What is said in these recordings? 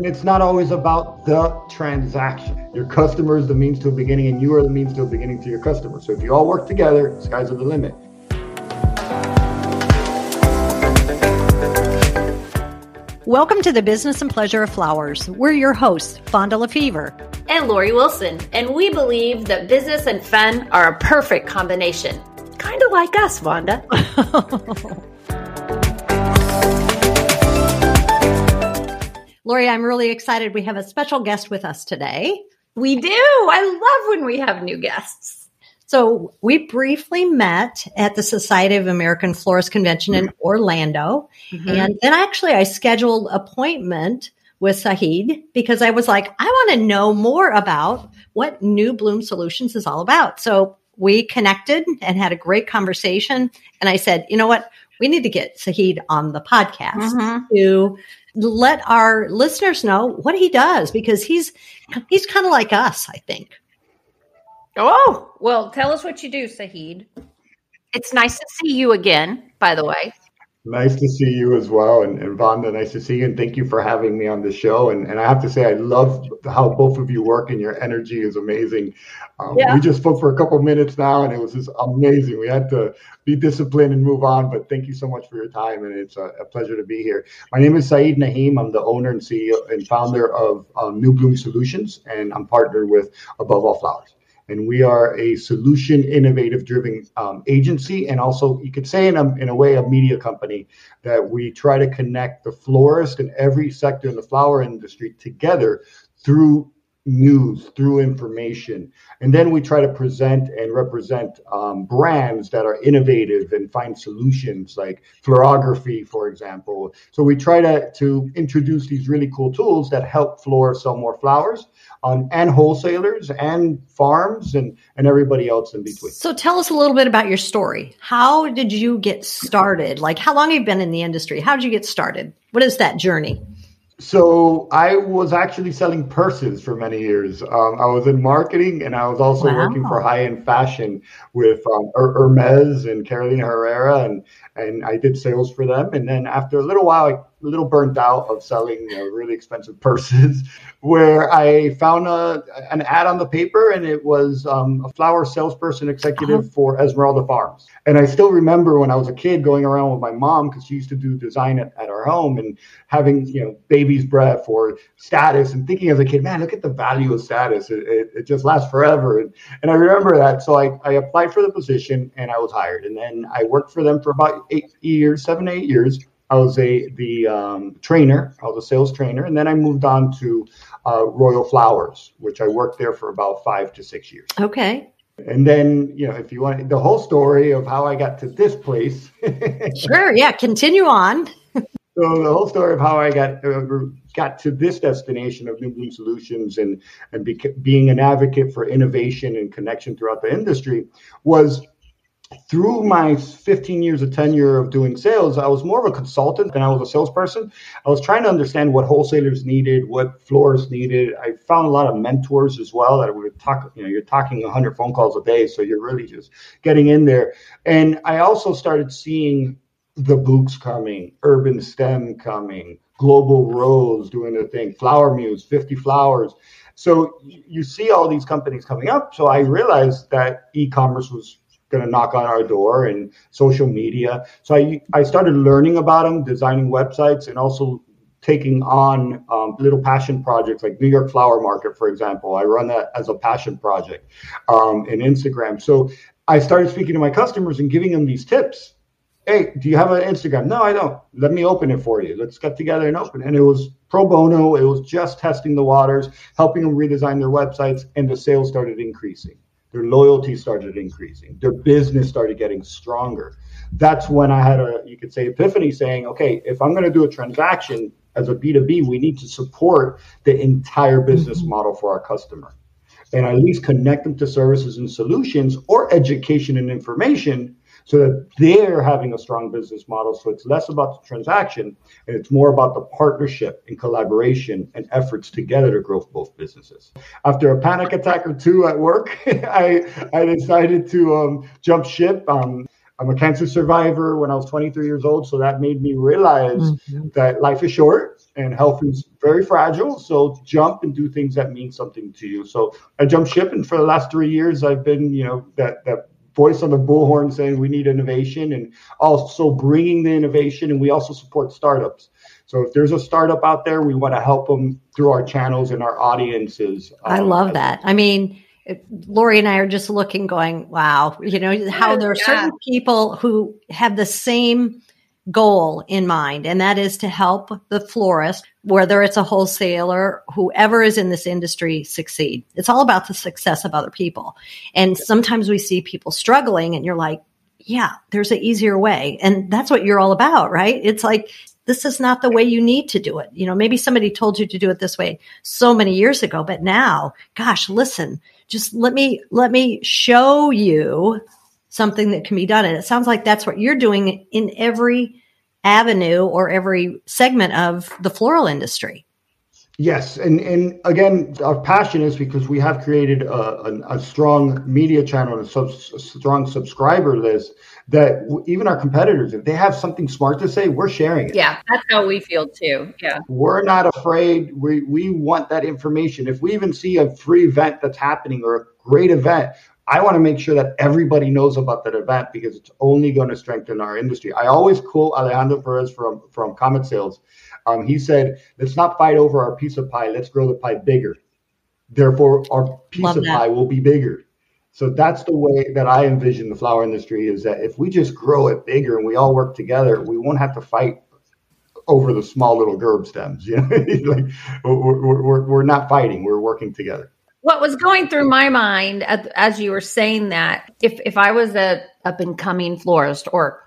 And it's not always about the transaction. Your customer is the means to a beginning, and you are the means to a beginning to your customer. So if you all work together, sky's are the limit. Welcome to the Business and Pleasure of Flowers. We're your hosts, Vonda LaFever and Lori Wilson, and we believe that business and fun are a perfect combination. Kind of like us, Vonda. Lori, I'm really excited. We have a special guest with us today. We do. I love when we have new guests. So we briefly met at the Society of American Florists Convention in Orlando. Mm-hmm. And then actually I scheduled appointment with Sahid because I was like, I want to know more about what New Bloom Solutions is all about. So we connected and had a great conversation. And I said, you know what? We need to get Sahid on the podcast mm-hmm. to let our listeners know what he does because he's he's kind of like us, I think. Oh, well, tell us what you do, Sahid. It's nice to see you again, by the way. Nice to see you as well. And, and Vonda, nice to see you. And thank you for having me on the show. And, and I have to say, I love how both of you work and your energy is amazing. Um, yeah. We just spoke for a couple minutes now and it was just amazing. We had to be disciplined and move on. But thank you so much for your time. And it's a, a pleasure to be here. My name is Sahid Nahim. I'm the owner and CEO and founder of um, New Bloom Solutions. And I'm partnered with Above All Flowers and we are a solution innovative driven um, agency and also you could say in a, in a way a media company that we try to connect the florist and every sector in the flower industry together through news through information. And then we try to present and represent um, brands that are innovative and find solutions like florography for example. So we try to to introduce these really cool tools that help florists sell more flowers and wholesalers and farms and and everybody else in between. So tell us a little bit about your story. How did you get started? Like how long have you been in the industry? How did you get started? What is that journey so I was actually selling purses for many years. Um, I was in marketing, and I was also wow. working for high end fashion with um, Hermes and Carolina Herrera, and and I did sales for them. And then after a little while, I a little burnt out of selling you know, really expensive purses, where I found a, an ad on the paper, and it was um, a flower salesperson executive uh-huh. for Esmeralda Farms. And I still remember when I was a kid going around with my mom because she used to do design at, at our home and having you know baby's breath or statice, and thinking as a kid, man, look at the value of statice. It, it, it just lasts forever. And, and I remember that, so I, I applied for the position and I was hired, and then I worked for them for about eight years, seven eight years I was a the um, trainer. I was a sales trainer, and then I moved on to uh, Royal Flowers, which I worked there for about five to six years. Okay. And then, you know, if you want the whole story of how I got to this place. sure. Yeah. Continue on. so the whole story of how I got uh, got to this destination of New Bloom Solutions and and being an advocate for innovation and connection throughout the industry was through my 15 years of tenure of doing sales, I was more of a consultant than I was a salesperson. I was trying to understand what wholesalers needed, what florists needed. I found a lot of mentors as well that would talk, you know, you're talking 100 phone calls a day. So you're really just getting in there. And I also started seeing the Bouqs coming, Urban STEM coming, Global Rose doing their thing, Flower Muse, 50 Flowers. So you see all these companies coming up. So I realized that e-commerce was going to knock on our door and social media. So I, I started learning about them, designing websites, and also taking on um, little passion projects like New York Flower Market, for example. I run that as a passion project um, in Instagram. So I started speaking to my customers and giving them these tips. Hey, do you have an Instagram? No, I don't. Let me open it for you. Let's get together and open. And it was pro bono. It was just testing the waters, helping them redesign their websites, and the sales started increasing their loyalty started increasing. Their business started getting stronger. That's when i had a you could say epiphany saying okay if i'm going to do a transaction as a b2b we need to support the entire business mm-hmm. model for our customer. And at least connect them to services and solutions or education and information so that they're having a strong business model. So it's less about the transaction and it's more about the partnership and collaboration and efforts together to grow both businesses. After a panic attack or two at work, I, I decided to um, jump ship. Um, I'm a cancer survivor when I was 23 years old, so that made me realize mm-hmm. that life is short and health is very fragile. So jump and do things that mean something to you. So I jumped ship, and for the last three years, I've been, you know, that that voice on the bullhorn saying we need innovation, and also bringing the innovation. And we also support startups. So if there's a startup out there, we want to help them through our channels and our audiences. Um, I love that. I mean. Lori and I are just looking, going, wow, you know, how there are yeah. certain people who have the same goal in mind, and that is to help the florist, whether it's a wholesaler, whoever is in this industry succeed. It's all about the success of other people. And sometimes we see people struggling and you're like, yeah, there's an easier way. And that's what you're all about, right? It's like, this is not the way you need to do it. You know, maybe somebody told you to do it this way so many years ago, but now, gosh, listen, just let me, let me show you something that can be done. And it sounds like that's what you're doing in every avenue or every segment of the floral industry. Yes, and and again, our passion is because we have created a, a, a strong media channel and a, sub, a, strong subscriber list that even our competitors, if they have something smart to say, we're sharing it. Yeah, that's how we feel too. Yeah, we're not afraid. We we want that information. If we even see a free event that's happening or a great event, I want to make sure that everybody knows about that event because it's only going to strengthen our industry. I always quote Alejandro Perez from, from Comet Sales. Um, he said, let's not fight over our piece of pie. Let's grow the pie bigger. Therefore, our piece Love of that. pie will be bigger. So that's the way that I envision the flower industry is that if we just grow it bigger and we all work together, we won't have to fight over the small little gerb stems. You know, like we're, we're, we're not fighting, we're working together what was going through my mind as you were saying that if if i was a up and coming florist or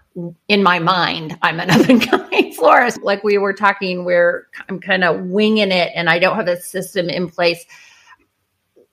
in my mind i'm an up and coming florist like we were talking where i'm kind of winging it and i don't have a system in place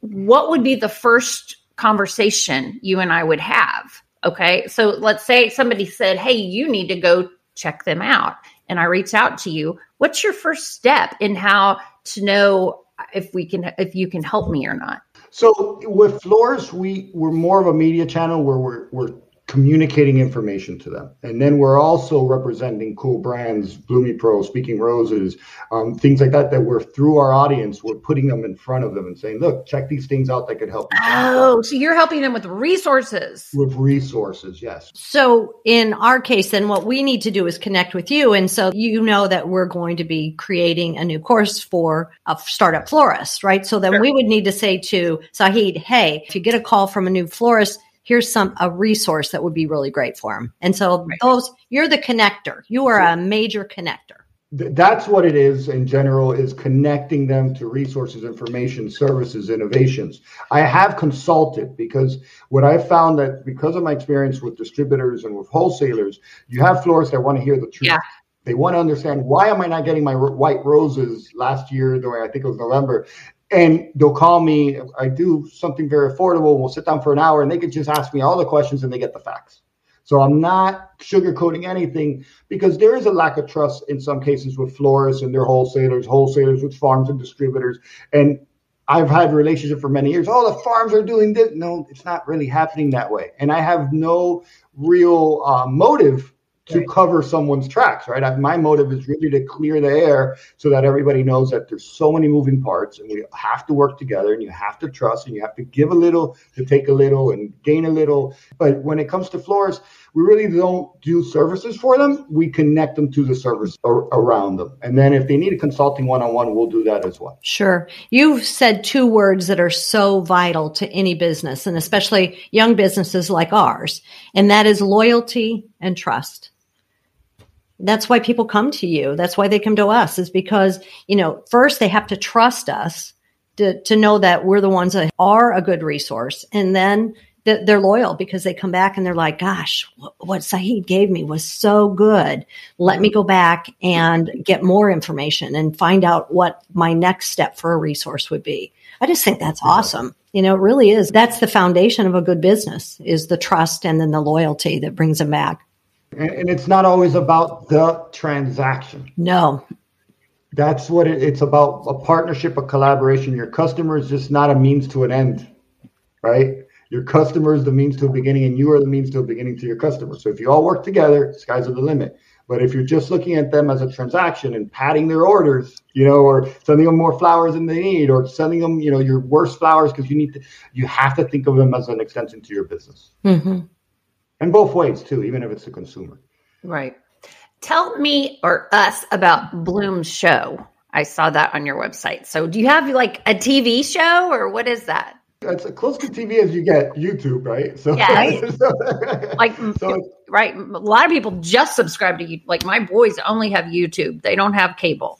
what would be the first conversation you and i would have? Okay? So let's say somebody said hey you need to go check them out and i reach out to you what's your first step in how to know if we can if you can help me or not. So with Floors, we we're more of a media channel where we're we're communicating information to them. And then we're also representing cool brands, Bloomy Pro, Speaking Roses, um, things like that, that we're through our audience, we're putting them in front of them and saying, look, check these things out that could help. Oh, so you're helping them with resources. With resources, yes. So in our case, then what we need to do is connect with you. And so you know that we're going to be creating a new course for a startup florist, right? So then sure. we would need to say to Sahid, hey, if you get a call from a new florist, here's some a resource that would be really great for them. And so right. those you're the connector. You are a major connector. That's what it is in general is connecting them to resources, information, services, innovations. I have consulted because what I found that because of my experience with distributors and with wholesalers, you have florists that want to hear the truth. Yeah. They want to understand why am I not getting my white roses last year during I think it was November, and they'll call me. I do something very affordable. We'll sit down for an hour, and they can just ask me all the questions, and they get the facts. So I'm not sugarcoating anything because there is a lack of trust in some cases with florists and their wholesalers, wholesalers with farms and distributors. And I've had relationship for many years. Oh, the farms are doing this. No, it's not really happening that way. And I have no real uh, motive to cover someone's tracks, right? I, my motive is really to clear the air so that everybody knows that there's so many moving parts and we have to work together and you have to trust and you have to give a little to take a little and gain a little. But when it comes to floors, we really don't do services for them. We connect them to the service ar- around them. And then if they need a consulting one on one, we'll do that as well. Sure. You've said two words that are so vital to any business and especially young businesses like ours, and that is loyalty and trust that's why people come to you. That's why they come to us is because, you know, first they have to trust us to, to know that we're the ones that are a good resource. And then they're loyal because they come back and they're like, gosh, what Sahid gave me was so good. Let me go back and get more information and find out what my next step for a resource would be. I just think that's awesome. You know, it really is. That's the foundation of a good business is the trust and then the loyalty that brings them back. And, and it's not always about the transaction. No. That's what it, it's about a partnership, a collaboration. Your customer is just not a means to an end, right? Your customer is the means to a beginning, and you are the means to a beginning to your customer. So if you all work together, skies are the limit. But if you're just looking at them as a transaction and padding their orders, you know, or sending them more flowers than they need, or sending them, you know, your worst flowers because you need to, you have to think of them as an extension to your business. Mm-hmm. And both ways too, even if it's a consumer. Right. Tell me or us about Bloom's show. I saw that on your website. So do you have like a TV show or what is that? It's as close to TV as you get YouTube, right? So, yeah, so, like so, right. A lot of people just subscribe to you. Like my boys only have YouTube; they don't have cable.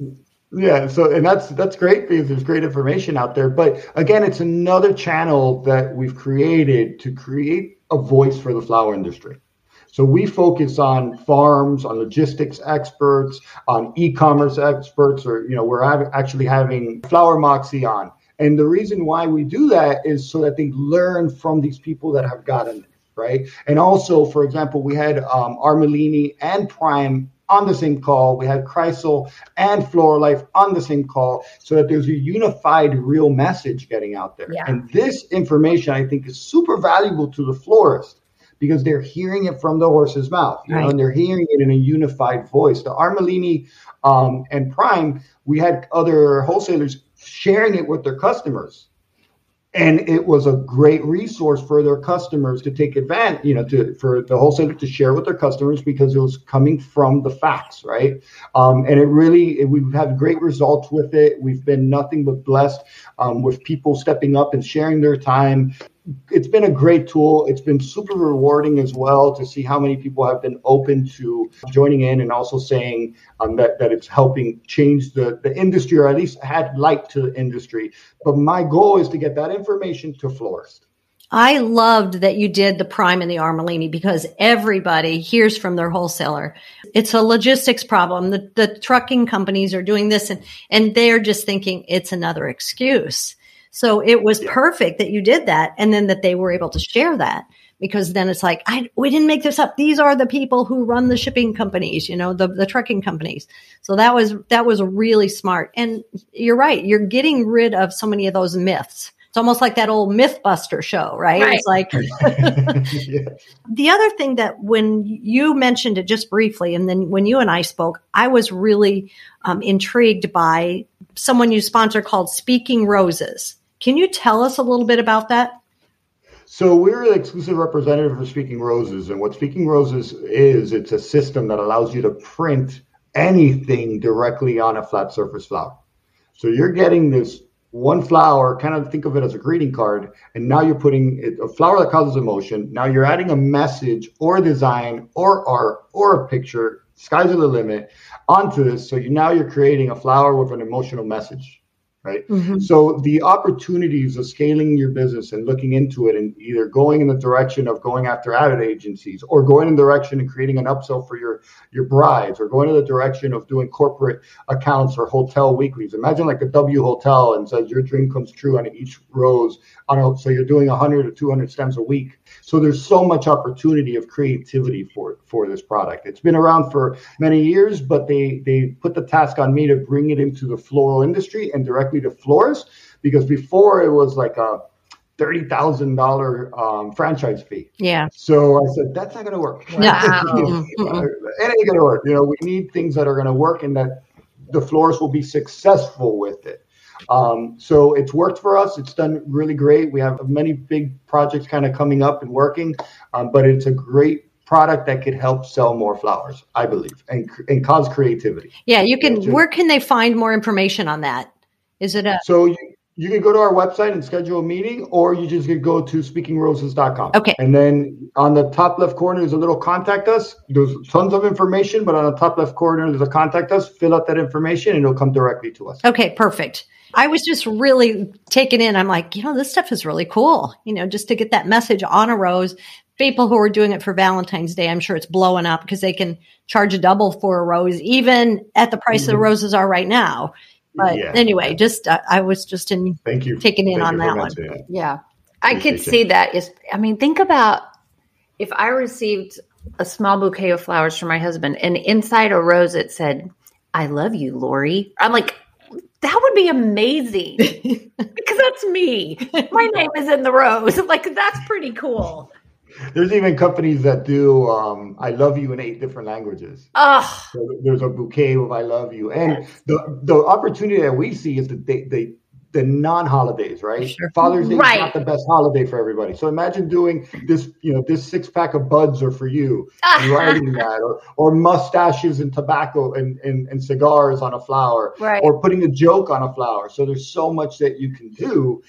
Yeah, so and that's that's great because there's great information out there. But again, it's another channel that we've created to create a voice for the flower industry. So we focus on farms, on logistics experts, on e-commerce experts, or you know, we're actually having Flower Moxie on. And the reason why we do that is so that they learn from these people that have gotten it, right? And also, for example, we had um, Armellini and Prime on the same call. We had Chrysal and Floralife on the same call so that there's a unified real message getting out there. Yeah. And this information I think is super valuable to the florist because they're hearing it from the horse's mouth, you right. know, and they're hearing it in a unified voice. The Armellini um, and Prime, we had other wholesalers sharing it with their customers and it was a great resource for their customers to take advantage you know to for the wholesaler to share with their customers because it was coming from the facts right? Um, and it really we've had great results with it. We've been nothing but blessed um, with people stepping up and sharing their time it's been a great tool. It's been super rewarding as well to see how many people have been open to joining in and also saying um, that, that it's helping change the, the industry or at least add light to the industry. But my goal is to get that information to florists. I loved that you did the prime and the Armellini because everybody hears from their wholesaler. It's a logistics problem. The, the trucking companies are doing this and, and they're just thinking it's another excuse. So it was yeah. perfect that you did that and then that they were able to share that because then it's like, I, we didn't make this up. These are the people who run the shipping companies, you know, the, the trucking companies. So that was, that was really smart. And you're right. You're getting rid of so many of those myths. It's almost like that old Mythbuster show, right? right. It's like yeah. the other thing that when you mentioned it just briefly, and then when you and I spoke, I was really um, intrigued by someone you sponsor called Speaking Roses. Can you tell us a little bit about that? So we're the exclusive representative for Speaking Roses, and what Speaking Roses is, it's a system that allows you to print anything directly on a flat surface flower. So you're getting this one flower, kind of think of it as a greeting card, and now you're putting a flower that causes emotion. Now you're adding a message or design or art or a picture, sky's the limit, onto this. So you now you're creating a flower with an emotional message right? Mm-hmm. So the opportunities of scaling your business and looking into it and either going in the direction of going after ad agencies or going in the direction and creating an upsell for your your brides or going in the direction of doing corporate accounts or hotel weeklies. Imagine like a W hotel and says your dream comes true on each rose on a, so you're doing 100 or 200 stems a week. So there's so much opportunity of creativity for for this product. It's been around for many years, but they they put the task on me to bring it into the floral industry and directly to florists because before it was like a thirty thousand dollar um, franchise fee. Yeah. So I said that's not going to work. Yeah. it ain't going to work. You know, we need things that are going to work and that the florists will be successful with it. Um, so it's worked for us. It's done really great. We have many big projects kind of coming up and working, um, but it's a great product that could help sell more flowers, I believe, and and cause creativity. Yeah, you can. Where can they find more information on that? Is it a so you, you can go to our website and schedule a meeting, or you just could go to speakingroses.com. Okay. And then on the top left corner is a little contact us. There's tons of information, but on the top left corner there's a contact us. Fill out that information and it'll come directly to us. Okay, perfect. I was just really taken in. I'm like, you know, this stuff is really cool. You know, just to get that message on a rose. People who are doing it for Valentine's Day, I'm sure it's blowing up because they can charge a double for a rose, even at the price mm-hmm. the roses are right now. But yeah. anyway, just uh, I was just in. Thank you. Taking in Thank on that one. Yeah, I could see that. Is I mean, think about if I received a small bouquet of flowers from my husband, and inside a rose it said, "I love you, Lori." I'm like, that would be amazing because that's me. My name is in the rose. Like that's pretty cool. there's even companies that do um, "I love you" in eight different languages. Oh, So there's a bouquet of "I love you," and the the opportunity that we see is that they they the non-holidays, right? Sure. Father's Day Right. is not the best holiday for everybody. So imagine doing this, you know, this six pack of buds are for you, and writing that, or, or mustaches and tobacco and, and, and cigars on a flower, right. or putting a joke on a flower. So there's so much that you can do,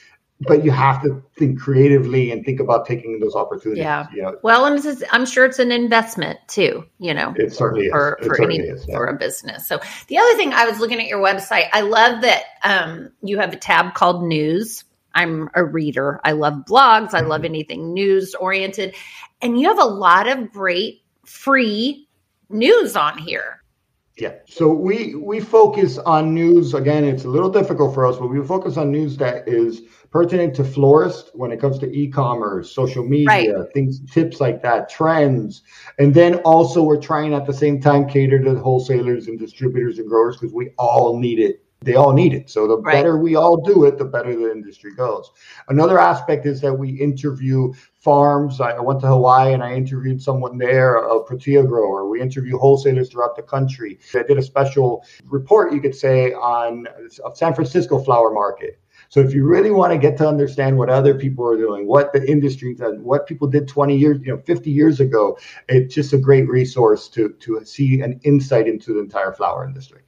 but you have to think creatively and think about taking those opportunities. Yeah. You know, Well, and this is, I'm sure it's an investment too, you know, it certainly is. for, It for certainly any, is, yeah. for a business. So the other thing I was looking at your website, I love that um, you have a tab called news. I'm a reader. I love blogs. I love anything news oriented. And you have a lot of great free news on here. Yeah. So we we focus on news again. It's a little difficult for us, but we focus on news that is pertinent to florists when it comes to e-commerce, social media, Right. things, tips like that, trends, and then also we're trying at the same time cater to the wholesalers and distributors and growers because we all need it. They all need it. So the Right. better we all do it, the better the industry goes. Another aspect is that we interview farms. I went to Hawaii and I interviewed someone there, a protea grower. We interview wholesalers throughout the country. I did a special report, you could say, on of San Francisco flower market. So if you really want to get to understand what other people are doing, what the industry does, what people did 20 years, you know, 50 years ago, it's just a great resource to to see an insight into the entire flower industry.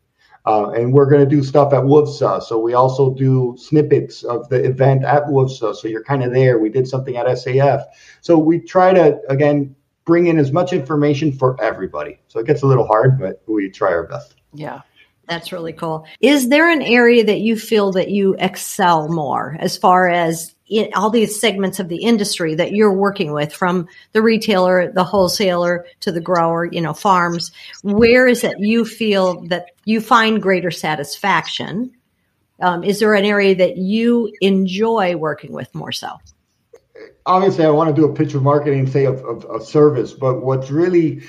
Uh, and we're going to do stuff at WF&FSA. So we also do snippets of the event at WF&FSA. So you're kind of there. We did something at SAF. So we try to, again, bring in as much information for everybody. So it gets a little hard, but we try our best. Yeah. That's really cool. Is there an area that you feel that you excel more as far as all these segments of the industry that you're working with from the retailer, the wholesaler to the grower, you know, farms? Where is it you feel that you find greater satisfaction? Um, is there an area that you enjoy working with more so? obviously I want to do a pitch of marketing say of, of, of service, but what's really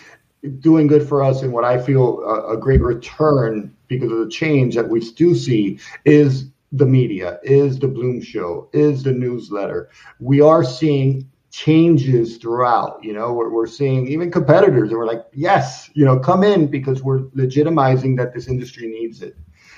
doing good for us and what I feel a, a great return because of the change that we do see is the media, is the Bloom Show, is the newsletter. We are seeing changes throughout. You know, we're, we're seeing even competitors, and we're like, yes, you know, come in because we're legitimizing that this industry needs it.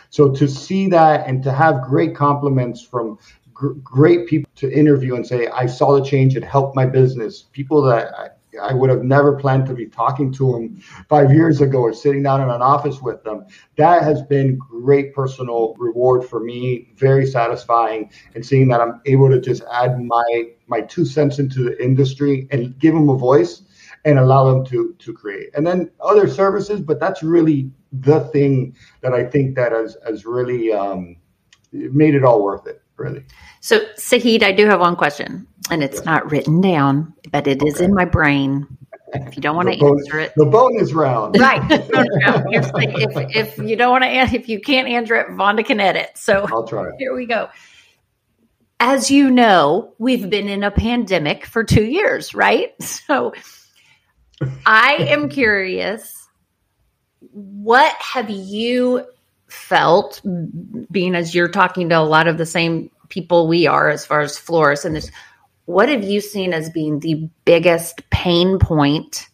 So to see that and to have great compliments from gr- great people to interview and say, I saw the change, it helped my business. People that I, would have never planned to be talking to them five years ago or sitting down in an office with them. That has been great personal reward for me, very satisfying, and seeing that I'm able to just add my my two cents into the industry and give them a voice and allow them to to create. And then other services, but that's really the thing that I think that has has really um, made it all worth it. Really. So, Sahid, I do have one question, and it's not written down, but it is Okay. in my brain. If you don't want to answer it, The bonus round. right? If, if you don't want to, an- if you can't answer it, Vonda can edit. So I'll try it. here we go. As you know, we've been in a pandemic for two years, right? So I am curious, what have you felt being as you're talking to a lot of the same people we are as far as florists and this what have you seen as being the biggest pain point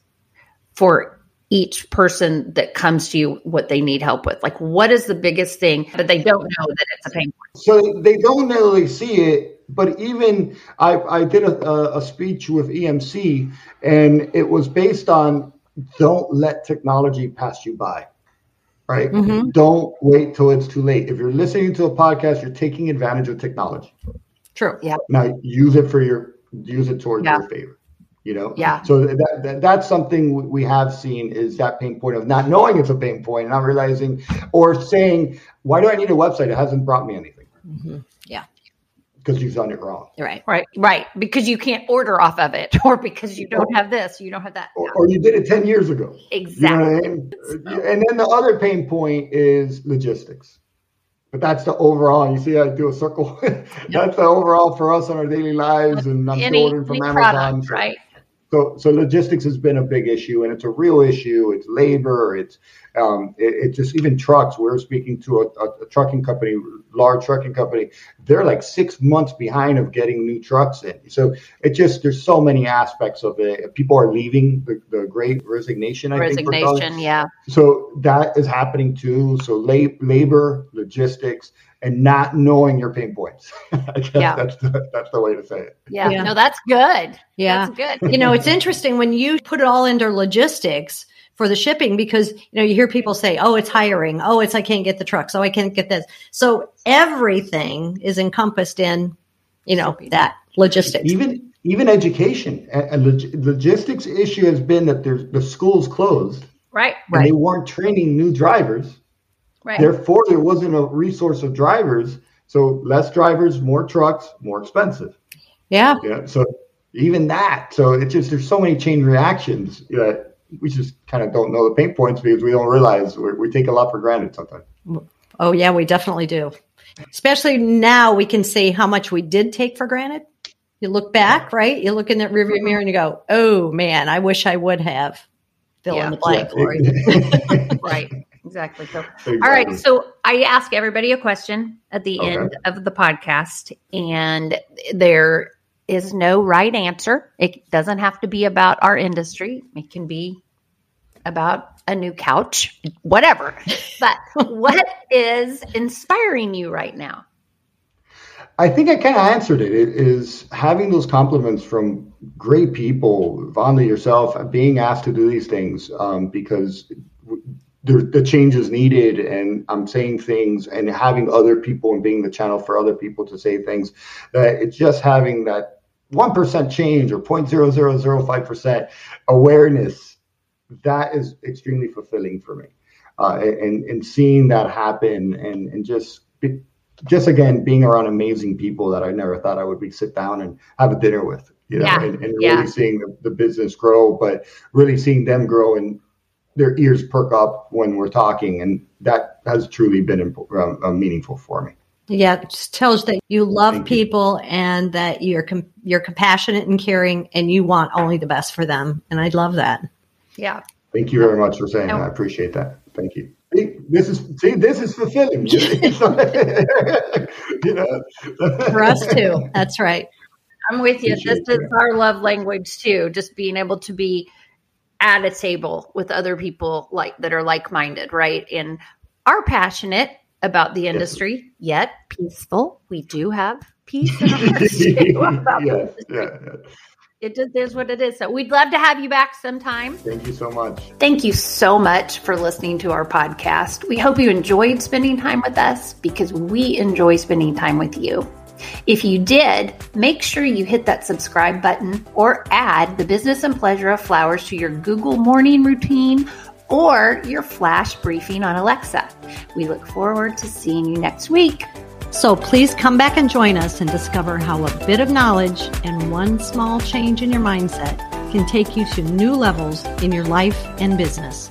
for each person that comes to you what they need help with like what is the biggest thing that they don't know that it's a pain point So they don't really see it, but even I, I did a, a, a speech with EMC, and it was based on don't let technology pass you by. Right? Mhm. Don't wait till it's too late. If you're listening to a podcast, you're taking advantage of technology. True. Yeah. Now use it for your use it towards Yeah. your favor. You know. Yeah. So that, that that's something we have seen is that pain point of not knowing it's a pain point, not realizing, or saying, "Why do I need a website? It hasn't brought me anything." Mhm. Because you've done it wrong. Right. right right because you can't order off of it or because you don't have this you don't have that or, or you did it 10 years ago. You know exactly I mean? And then the other pain point is logistics. But that's the overall. You see, I do a circle. that's the overall for us on our daily lives, and I'm any, ordering from Amazon. product so- right So, so logistics has been a big issue, and it's a real issue. It's labor. It's um, it, it just even trucks. We're speaking to a, a, a, trucking company, large trucking company. They're like six months behind of getting new trucks in. So it just there's so many aspects of it. People are leaving the, the Great Resignation. I resignation, think, yeah. So that is happening too. So lab, labor, logistics, and not knowing your pain points. I guess yeah. that's the, that's the way to say it. Yeah. yeah. No, that's good. Yeah. That's good. you know, it's interesting when you put it all into logistics for the shipping because you know you hear people say oh it's hiring oh it's i can't get the trucks oh i can't get this so everything is encompassed in you know that logistics even even education a, log- logistics issue has been that there's the schools closed right and right they weren't training new drivers Right. Therefore, there wasn't a resource of drivers. So less drivers, more trucks, more expensive. Yeah. Yeah. So even that. So it's just there's so many chain reactions that we just kind of don't know the pain points because we don't realize we take a lot for granted sometimes. Oh yeah, we definitely do. Especially now, we can see how much we did take for granted. You look back, right? You look in that rearview mm-hmm. mirror and you go, "Oh man, I wish I would have." Fill yeah. in the blank, right? exactly. So, exactly. all right. So I ask everybody a question at the okay. end of the podcast, and there is no right answer. It doesn't have to be about our industry. It can be about a new couch, whatever. But what is inspiring you right now? I think I kind of answered it. It is having those compliments from great people, Vonley yourself, being asked to do these things um, because the, the change is needed and i'm saying things and having other people and being the channel for other people to say things that it's just having that 1% change or 0.0005% awareness that is extremely fulfilling for me uh, and, and seeing that happen and, and just be, just again being around amazing people that i never thought i would be sit down and have a dinner with you know yeah. and, and really yeah. seeing the, the business grow but really seeing them grow and their ears perk up when we're talking, and that has truly been uh, meaningful for me. Yeah, it just tells that you love Thank people you. and that you're com- you're compassionate and caring, and you want only the best for them. And I love that. Yeah. Thank you very much for saying no. that. I appreciate that. Thank you. See, this is see, this is fulfilling. you know, for us too. That's right. I'm with you. Appreciate this is our love language too. Just being able to be at a table with other people like that are like-minded, right? And are passionate about the industry, yet peaceful. We do have peace in our yeah, yeah, yeah. It just is what it is. So we'd love to have you back sometime. Thank you so much. Thank you so much for listening to our podcast. We hope you enjoyed spending time with us because we enjoy spending time with you. If you did, make sure you hit that subscribe button or add the business and pleasure of flowers to your Google morning routine or your flash briefing on Alexa. We look forward to seeing you next week. So please come back and join us and discover how a bit of knowledge and one small change in your mindset can take you to new levels in your life and business.